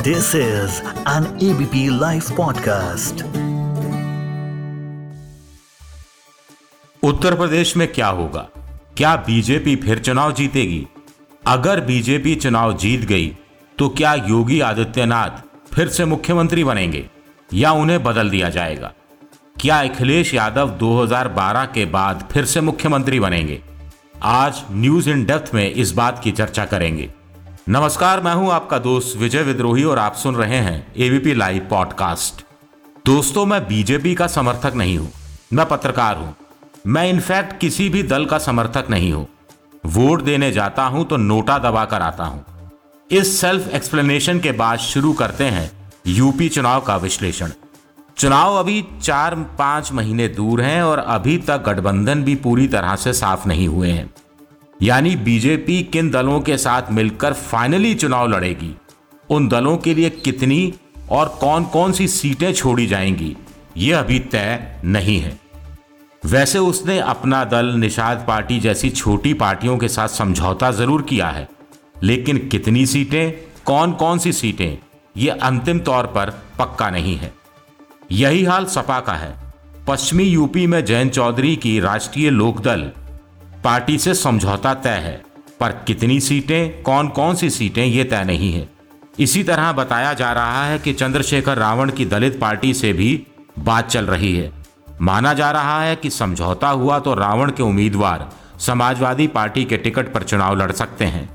This is an ABP Life podcast. उत्तर प्रदेश में क्या होगा? क्या बीजेपी फिर चुनाव जीतेगी? अगर बीजेपी चुनाव जीत गई तो क्या योगी आदित्यनाथ फिर से मुख्यमंत्री बनेंगे या उन्हें बदल दिया जाएगा? क्या अखिलेश यादव 2012 के बाद फिर से मुख्यमंत्री बनेंगे? आज न्यूज़ इन डेप्थ में इस बात की चर्चा करेंगे। नमस्कार, मैं हूँ आपका दोस्त विजय विद्रोही और आप सुन रहे हैं एबीपी लाइव पॉडकास्ट दोस्तों, मैं बीजेपी का समर्थक नहीं हूँ। मैं पत्रकार हूँ। मैं इनफैक्ट किसी भी दल का समर्थक नहीं हूँ। वोट देने जाता हूँ तो नोटा दबा कर आता हूँ। इस सेल्फ एक्सप्लेनेशन के बाद शुरू करते हैं यूपी चुनाव का विश्लेषण। चुनाव अभी चार पाँच महीने दूर हैं और अभी तक गठबंधन भी पूरी तरह से साफ़ नहीं हुए हैं। यानी बीजेपी किन दलों के साथ मिलकर फाइनली चुनाव लड़ेगी? उन दलों के लिए कितनी और कौन कौन सी सीटें छोड़ी जाएँगी? ये अभी तय नहीं है। वैसे उसने अपना दल निषाद पार्टी जैसी छोटी पार्टियों के साथ समझौता ज़रूर किया है। लेकिन कितनी सीटें कौन कौन सी सीटें, ये अंतिम तौर पर पक्का नहीं है। यही हाल सपा का है। पश्चिमी यूपी में जयंत चौधरी की राष्ट्रीय लोकदल पार्टी से समझौता तय है, पर कितनी सीटें कौन कौन सी सीटें, ये तय नहीं है। इसी तरह बताया जा रहा है कि चंद्रशेखर रावण की दलित पार्टी से भी बात चल रही है। माना जा रहा है कि समझौता हुआ तो रावण के उम्मीदवार समाजवादी पार्टी के टिकट पर चुनाव लड़ सकते हैं।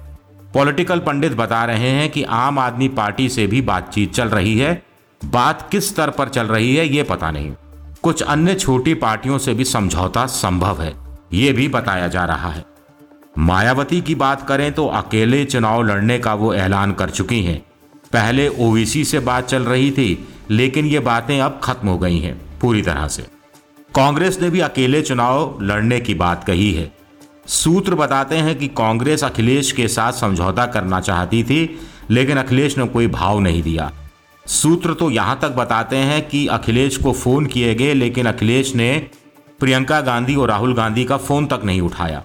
पॉलिटिकल पंडित बता रहे हैं कि आम आदमी पार्टी से भी बातचीत चल रही है। बात किस स्तर पर चल रही है, ये पता नहीं। कुछ अन्य छोटी पार्टियों से भी समझौता संभव है। ये भी बताया जा रहा है। मायावती की बात करें तो अकेले चुनाव लड़ने का वो ऐलान कर चुकी हैं। पहले ओवीसी से बात चल रही थी, लेकिन ये बातें अब खत्म हो गई हैं पूरी तरह से। कांग्रेस ने भी अकेले चुनाव लड़ने की बात कही है। सूत्र बताते हैं कि कांग्रेस अखिलेश के साथ समझौता करना चाहती थी, लेकिन अखिलेश ने कोई भाव नहीं दिया। सूत्र तो यहाँ तक बताते हैं कि अखिलेश को फ़ोन किए गए, लेकिन अखिलेश ने प्रियंका गांधी और राहुल गांधी का फ़ोन तक नहीं उठाया।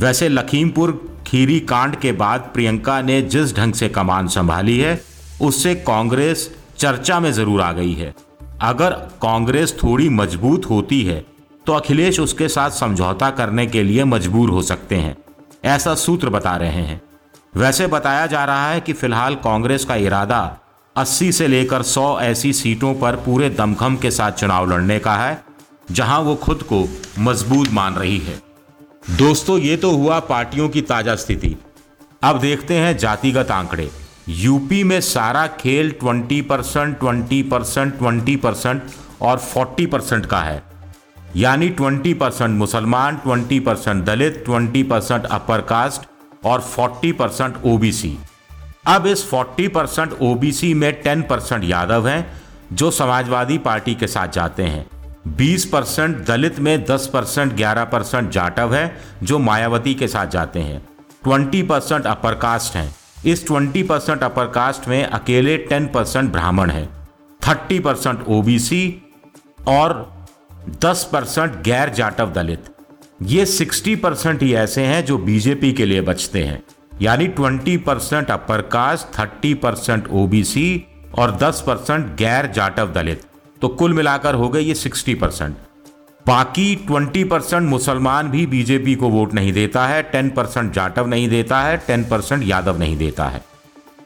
वैसे लखीमपुर खीरी कांड के बाद प्रियंका ने जिस ढंग से कमान संभाली है, उससे कांग्रेस चर्चा में ज़रूर आ गई है। अगर कांग्रेस थोड़ी मज़बूत होती है तो अखिलेश उसके साथ समझौता करने के लिए मजबूर हो सकते हैं, ऐसा सूत्र बता रहे हैं। वैसे बताया जा रहा है कि फ़िलहाल कांग्रेस का इरादा 80 से लेकर 100 ऐसी सीटों पर पूरे दमखम के साथ चुनाव लड़ने का है जहाँ वो खुद को मज़बूत मान रही है। दोस्तों, ये तो हुआ पार्टियों की ताज़ा स्थिति। अब देखते हैं जातिगत आंकड़े। यूपी में सारा खेल 20 percent, twenty percent twenty percent और 40 परसेंट का है। यानी 20 परसेंट मुसलमान 20 percent Dalit 20 percent upper caste और 40 परसेंट ओबीसी। अब इस 40 परसेंट ओबीसी में 10 परसेंट यादव हैं, जो समाजवादी पार्टी के साथ जाते हैं। 20 परसेंट दलित में 10 परसेंट ग्यारह परसेंट जाटव है, जो मायावती के साथ जाते हैं। 20 परसेंट अपर कास्ट हैं। इस 20 परसेंट अपर कास्ट में अकेले 10 परसेंट ब्राह्मण है। 30 परसेंट ओबीसी और 10 परसेंट गैर जाटव दलित। ये 60 परसेंट ही ऐसे हैं, जो बीजेपी के लिए बचते हैं। यानी 20 percent upper caste 30 percent OBC और 10 परसेंट गैर जाटव दलित। तो कुल मिलाकर हो गए ये 60 परसेंट। बाकी 20 परसेंट मुसलमान भी बीजेपी को वोट नहीं देता है 10 परसेंट जाटव नहीं देता है 10 परसेंट यादव नहीं देता है।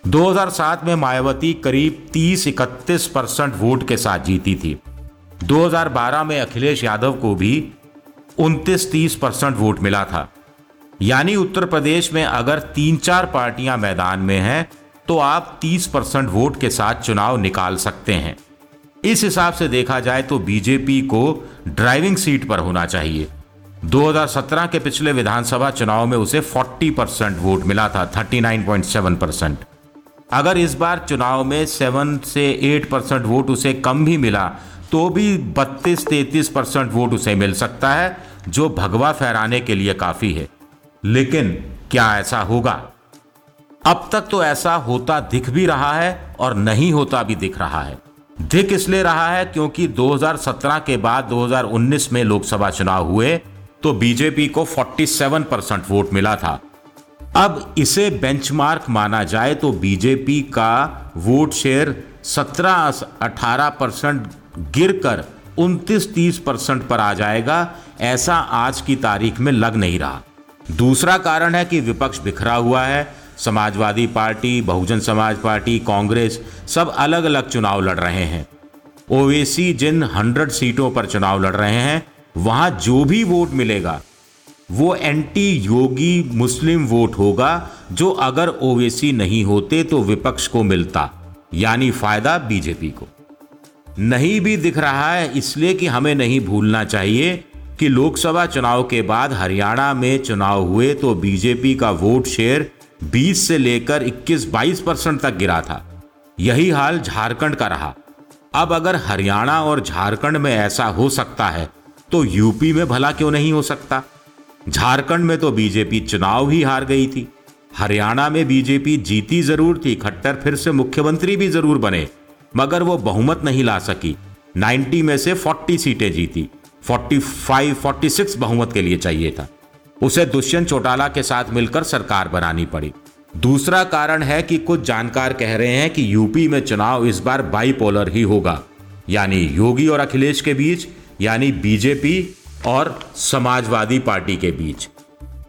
2007 में मायावती करीब 30-31 परसेंट वोट के साथ जीती थी। 2012 में अखिलेश यादव को भी 29-30 परसेंट वोट मिला था। यानी उत्तर प्रदेश में अगर तीन चार पार्टियाँ मैदान में हैं तो आप 30 परसेंट वोट के साथ चुनाव निकाल सकते हैं। इस हिसाब से देखा जाए तो बीजेपी को ड्राइविंग सीट पर होना चाहिए। 2017 के पिछले विधानसभा चुनाव में उसे 40 परसेंट वोट मिला था 39.7 परसेंट अगर इस बार चुनाव में 7 से 8 परसेंट वोट उसे कम भी मिला तो भी 32-33 परसेंट वोट उसे मिल सकता है, जो भगवा फहराने के लिए काफ़ी है। लेकिन क्या ऐसा होगा? अब तक तो ऐसा होता दिख भी रहा है और नहीं होता भी दिख रहा है। दिख इसलिए रहा है क्योंकि 2017 के बाद 2019 में लोकसभा चुनाव हुए तो बीजेपी को 47 परसेंट वोट मिला था। अब इसे बेंचमार्क माना जाए तो बीजेपी का वोट शेयर 17-18 परसेंट गिरकर 29-30 परसेंट पर आ जाएगा, ऐसा आज की तारीख में लग नहीं रहा। दूसरा कारण है कि विपक्ष बिखरा हुआ है समाजवादी पार्टी, बहुजन समाज पार्टी, कांग्रेस, सब अलग अलग चुनाव लड़ रहे हैं। ओवेसी जिन हंड्रेड सीटों पर चुनाव लड़ रहे हैं, वहाँ जो भी वोट मिलेगा, वो एंटी योगी मुस्लिम वोट होगा, जो अगर ओवेसी नहीं होते तो विपक्ष को मिलता, यानी फ़ायदा बीजेपी को। नहीं भी दिख रहा है इसलिए कि हमें नहीं भूलना चाहिए कि लोकसभा चुनाव के बाद हरियाणा में चुनाव हुए तो बीजेपी का वोट शेयर 20 से लेकर 21-22 परसेंट तक गिरा था। यही हाल झारखंड का रहा। अब अगर हरियाणा और झारखंड में ऐसा हो सकता है तो यूपी में भला क्यों नहीं हो सकता? झारखंड में तो बीजेपी चुनाव ही हार गई थी। हरियाणा में बीजेपी जीती ज़रूर थी, खट्टर फिर से मुख्यमंत्री भी ज़रूर बने, मगर वो बहुमत नहीं ला सकी। 90 में से 40 सीटें जीती। 45 46 बहुमत के लिए चाहिए था। उसे दुष्यंत चौटाला के साथ मिलकर सरकार बनानी पड़ी। दूसरा कारण है कि कुछ जानकार कह रहे हैं कि यूपी में चुनाव इस बार बाईपोलर ही होगा। यानी योगी और अखिलेश के बीच, यानी बीजेपी और समाजवादी पार्टी के बीच।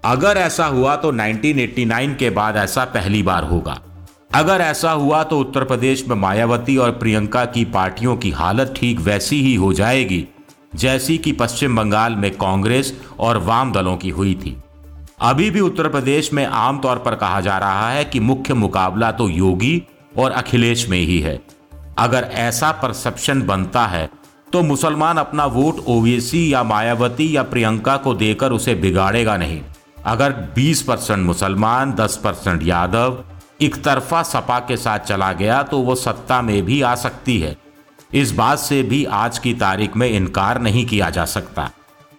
अगर ऐसा हुआ तो 1989 के बाद ऐसा पहली बार होगा। अगर ऐसा हुआ तो उत्तर प्रदेश में मायावती और प्रियंका की पार्टियों की हालत ठीक वैसी ही हो जाएगी। जैसी कि पश्चिम बंगाल में कांग्रेस और वाम दलों की हुई थी। अभी भी उत्तर प्रदेश में आमतौर पर कहा जा रहा है कि मुख्य मुकाबला तो योगी और अखिलेश में ही है। अगर ऐसा परसेप्शन बनता है तो मुसलमान अपना वोट ओवेसी या मायावती या प्रियंका को देकर उसे बिगाड़ेगा नहीं। अगर 20 परसेंट मुसलमान 10 परसेंट यादव एक तरफा सपा के साथ चला गया तो वो सत्ता में भी आ सकती है। इस बात से भी आज की तारीख में इनकार नहीं किया जा सकता।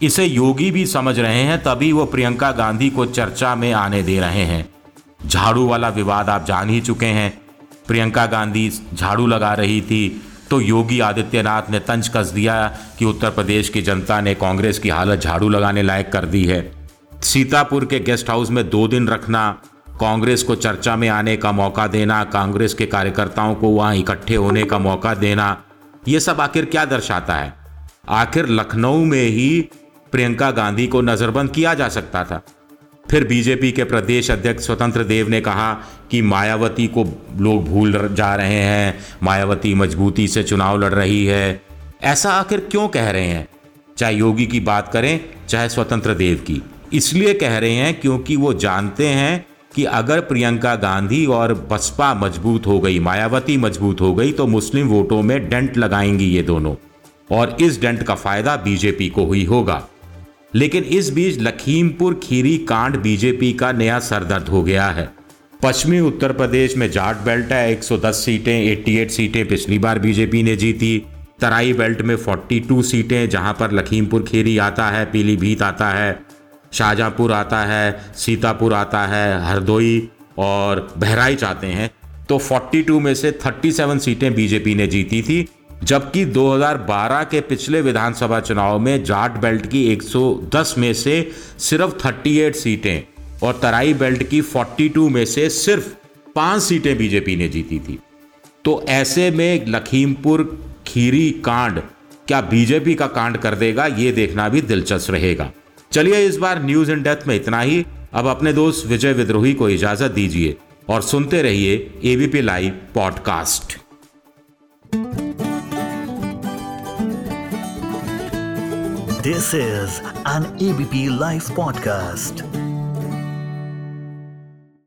इसे योगी भी समझ रहे हैं, तभी वो प्रियंका गांधी को चर्चा में आने दे रहे हैं। झाड़ू वाला विवाद आप जान ही चुके हैं। प्रियंका गांधी झाड़ू लगा रही थी तो योगी आदित्यनाथ ने तंज कस दिया कि उत्तर प्रदेश की जनता ने कांग्रेस की हालत झाड़ू लगाने लायक कर दी है। सीतापुर के गेस्ट हाउस में दो दिन रखना, कांग्रेस को चर्चा में आने का मौका देना, कांग्रेस के कार्यकर्ताओं को वहाँ इकट्ठे होने का मौका देना ये सब आखिर क्या दर्शाता है? आखिर लखनऊ में ही प्रियंका गांधी को नजरबंद किया जा सकता था। फिर बीजेपी के प्रदेश अध्यक्ष स्वतंत्र देव ने कहा कि मायावती को लोग भूल जा रहे हैं, मायावती मजबूती से चुनाव लड़ रही है। ऐसा आखिर क्यों कह रहे हैं? चाहे योगी की बात करें, चाहे स्वतंत्र देव की। इसलिए कह रहे हैं क्योंकि वो जानते हैं कि अगर प्रियंका गांधी और बसपा मज़बूत हो गई, मायावती मज़बूत हो गई तो मुस्लिम वोटों में डेंट लगाएँगी ये दोनों। और इस डेंट का फ़ायदा बीजेपी को ही होगा। लेकिन इस बीच लखीमपुर खीरी कांड बीजेपी का नया सरदर्द हो गया है। पश्चिमी उत्तर प्रदेश में जाट बेल्ट है 110 सीटें 88 सीटें पिछली बार बीजेपी ने जीती। तराई बेल्ट में 42 सीटें, जहाँ पर लखीमपुर खीरी आता है, पीलीभीत आता है। शाहजहाँपुर आता है, सीतापुर आता है, हरदोई और बहराइच आते हैं। तो 42 में से 37 सीटें बीजेपी ने जीती थी, जबकि 2012 के पिछले विधानसभा चुनाव में जाट बेल्ट की 110 में से सिर्फ़ 38 सीटें और तराई बेल्ट की 42 में से सिर्फ़ पाँच सीटें बीजेपी ने जीती थी। तो ऐसे में लखीमपुर खीरी कांड क्या बीजेपी का कांड कर देगा, ये देखना भी दिलचस्प रहेगा। चलिए इस बार न्यूज़ इन डेथ में इतना ही। अब अपने दोस्त विजय विद्रोही को इजाज़त दीजिए और सुनते रहिए ABP live podcast this is an ABP live podcast